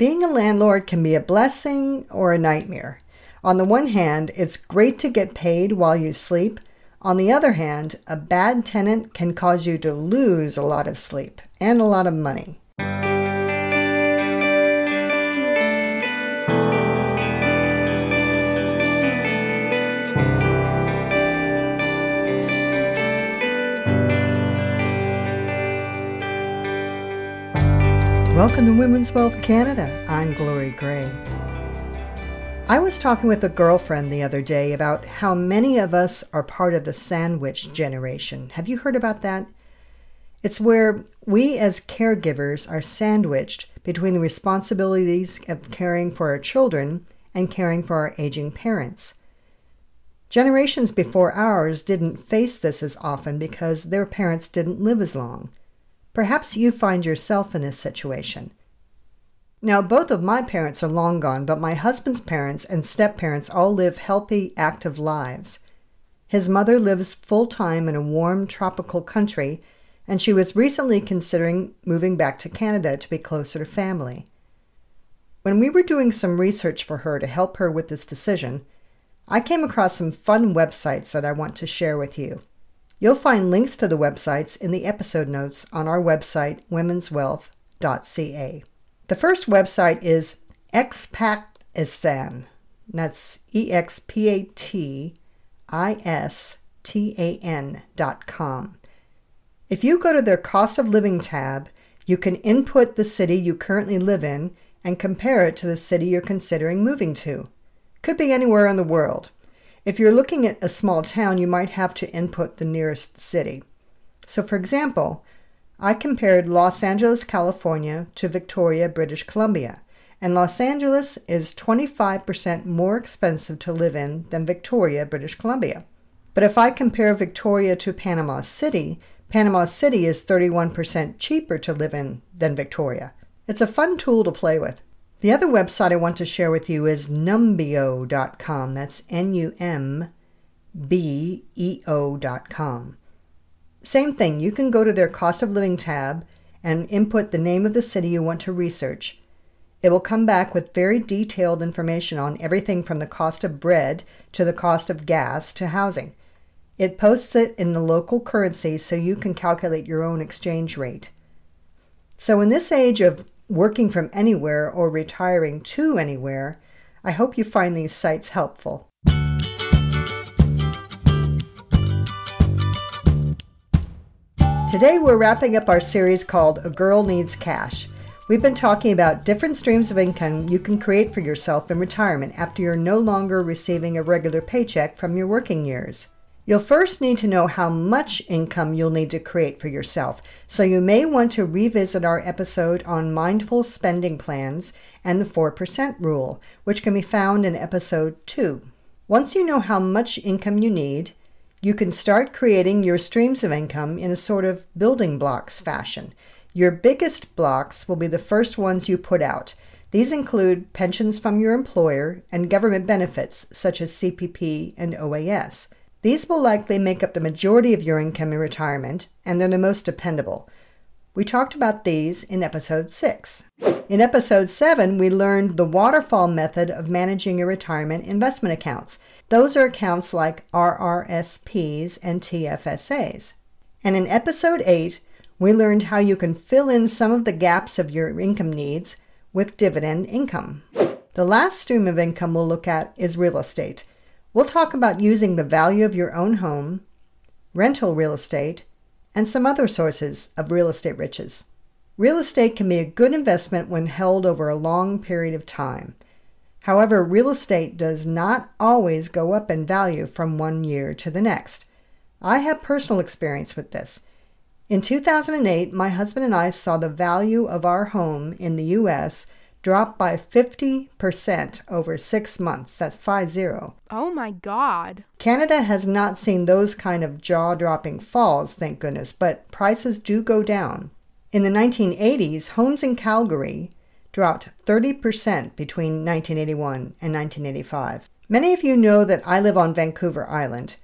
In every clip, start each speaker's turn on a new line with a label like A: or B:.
A: Being a landlord can be a blessing or a nightmare. On the one hand, it's great to get paid while you sleep. On the other hand, a bad tenant can cause you to lose a lot of sleep and a lot of money. Welcome to Women's Wealth Canada. I'm Glory Gray. I was talking with a girlfriend the other day about how many of us are part of the sandwich generation. Have you heard about that? It's where we as caregivers are sandwiched between the responsibilities of caring for our children and caring for our aging parents. Generations before ours didn't face this as often because their parents didn't live as long. Perhaps you find yourself in this situation. Now, both of my parents are long gone, but my husband's parents and step parents all live healthy, active lives. His mother lives full time in a warm, tropical country, and she was recently considering moving back to Canada to be closer to family. When we were doing some research for her to help her with this decision, I came across some fun websites that I want to share with you. You'll find links to the websites in the episode notes on our website, womenswealth.ca. The first website is Expatistan. That's E X P A T I S T A N dot com. If you go to their cost of living tab, you can input the city you currently live in and compare it to the city you're considering moving to. Could be anywhere in the world. If you're looking at a small town, you might have to input the nearest city. So, for example, I compared Los Angeles, California to Victoria, British Columbia, and Los Angeles is 25% more expensive to live in than Victoria, British Columbia. But if I compare Victoria to Panama City, Panama City is 31% cheaper to live in than Victoria. It's a fun tool to play with. The other website I want to share with you is numbeo.com. That's N U M B E O.com. Same thing, you can go to their cost of living tab and input the name of the city you want to research. It will come back with very detailed information on everything from the cost of bread to the cost of gas to housing. It posts it in the local currency so you can calculate your own exchange rate. So, in this age of working from anywhere or retiring to anywhere, I hope you find these sites helpful. Today we're wrapping up our series called A Girl Needs Cash. We've been talking about different streams of income you can create for yourself in retirement after you're no longer receiving a regular paycheck from your working years. You'll first need to know how much income you'll need to create for yourself, so you may want to revisit our episode on mindful spending plans and the 4% rule, which can be found in episode 2. Once you know how much income you need, you can start creating your streams of income in a sort of building blocks fashion. Your biggest blocks will be the first ones you put out. These include pensions from your employer and government benefits such as CPP and OAS. These will likely make up the majority of your income in retirement, and they're the most dependable. We talked about these in episode 6. In episode 7, we learned the waterfall method of managing your retirement investment accounts. Those are accounts like RRSPs and TFSAs. And in episode 8, we learned how you can fill in some of the gaps of your income needs with dividend income. The last stream of income we'll look at is real estate. We'll talk about using the value of your own home, rental real estate, and some other sources of real estate riches. Real estate can be a good investment when held over a long period of time. However, real estate does not always go up in value from one year to the next. I have personal experience with this. In 2008, my husband and I saw the value of our home in the U.S dropped by 50% over six months. That's 5 0.
B: Oh my God.
A: Canada has not seen those kind of jaw dropping falls, thank goodness, but prices do go down. In the 1980s, homes in Calgary dropped 30% between 1981 and 1985. Many of you know that I live on Vancouver Island.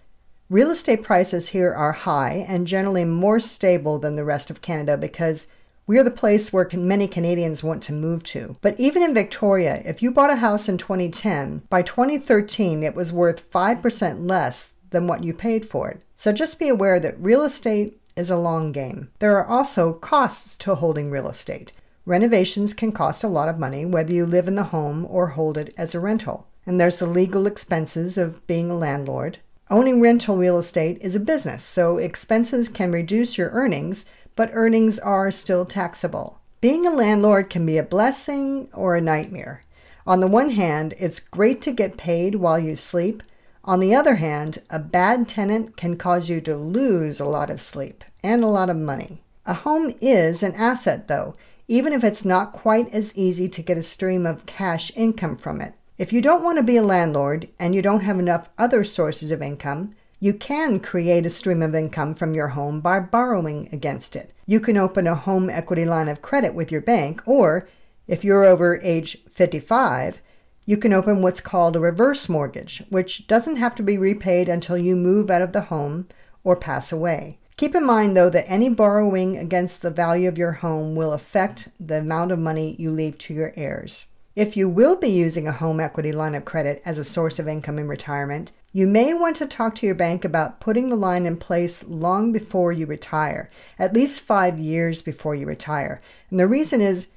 A: Real estate prices here are high and generally more stable than the rest of Canada because We are the place where many Canadians want to move to. But even in Victoria, if you bought a house in 2010, by 2013 it was worth 5% less than what you paid for it. So just be aware that real estate is a long game. There are also costs to holding real estate. Renovations can cost a lot of money, whether you live in the home or hold it as a rental. And there's the legal expenses of being a landlord. Owning rental real estate is a business, so expenses can reduce your earnings, but earnings are still taxable. Being a landlord can be a blessing or a nightmare. On the one hand, it's great to get paid while you sleep. On the other hand, a bad tenant can cause you to lose a lot of sleep and a lot of money. A home is an asset, though, even if it's not quite as easy to get a stream of cash income from it. If you don't want to be a landlord and you don't have enough other sources of income, you can create a stream of income from your home by borrowing against it. You can open a home equity line of credit with your bank, or if you're over age 55, you can open what's called a reverse mortgage, which doesn't have to be repaid until you move out of the home or pass away. Keep in mind, though, that any borrowing against the value of your home will affect the amount of money you leave to your heirs. If you will be using a home equity line of credit as a source of income in retirement, you may want to talk to your bank about putting the line in place long before you retire, at least five years before you retire. And the reason is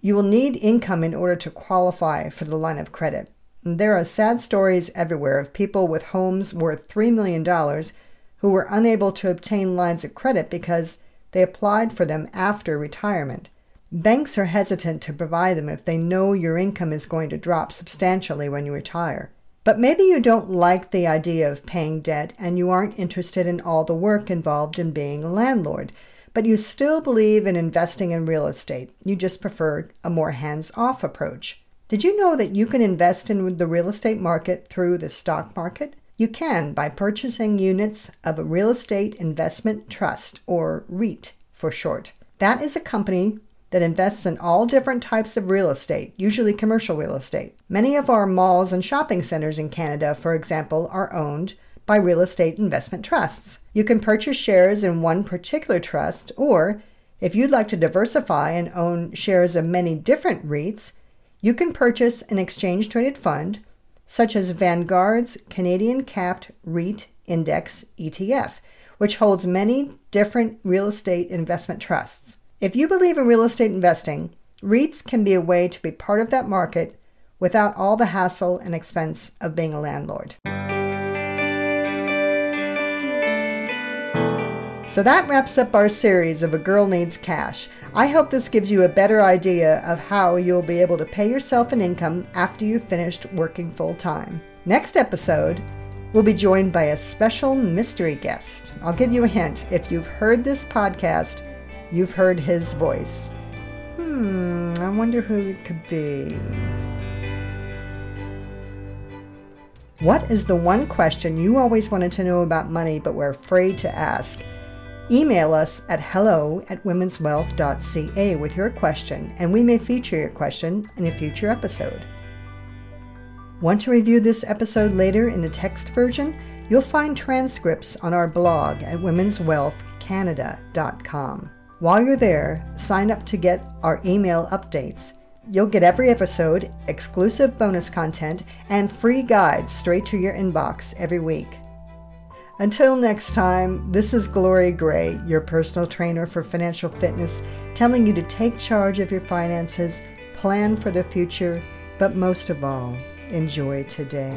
A: you will need income in order to qualify for the line of credit. And there are sad stories everywhere of people with homes worth $3 million who were unable to obtain lines of credit because they applied for them after retirement. Banks are hesitant to provide them if they know your income is going to drop substantially when you retire. But maybe you don't like the idea of paying debt and you aren't interested in all the work involved in being a landlord, but you still believe in investing in real estate. You just prefer a more hands off approach. Did you know that you can invest in the real estate market through the stock market? You can by purchasing units of a real estate investment trust, or REIT for short. That is a company that invests in all different types of real estate, usually commercial real estate. Many of our malls and shopping centers in Canada, for example, are owned by real estate investment trusts. You can purchase shares in one particular trust, or if you'd like to diversify and own shares of many different REITs, you can purchase an exchange traded fund, such as Vanguard's Canadian Capped REIT Index ETF, which holds many different real estate investment trusts. If you believe in real estate investing, REITs can be a way to be part of that market without all the hassle and expense of being a landlord. So that wraps up our series of A Girl Needs Cash. I hope this gives you a better idea of how you'll be able to pay yourself an income after you've finished working full time. Next episode, we'll be joined by a special mystery guest. I'll give you a hint. If you've heard this podcast, You've heard his voice. Hmm, I wonder who it could be. What is the one question you always wanted to know about money but were afraid to ask? Email us at hello at womenswealth.ca with your question, and we may feature your question in a future episode. Want to review this episode later in the text version? You'll find transcripts on our blog at womenswealthcanada.com. While you're there, sign up to get our email updates. You'll get every episode, exclusive bonus content, and free guides straight to your inbox every week. Until next time, this is Glory Gray, your personal trainer for financial fitness, telling you to take charge of your finances, plan for the future, but most of all, enjoy today.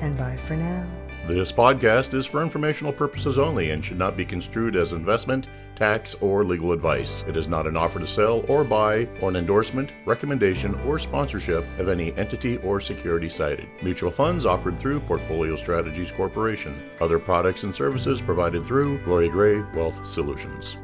A: And bye for now.
B: This podcast is for informational purposes only and should not be construed as investment, tax, or legal advice. It is not an offer to sell or buy, or an endorsement, recommendation, or sponsorship of any entity or security cited. Mutual funds offered through Portfolio Strategies Corporation. Other products and services provided through Glory Gray Wealth Solutions.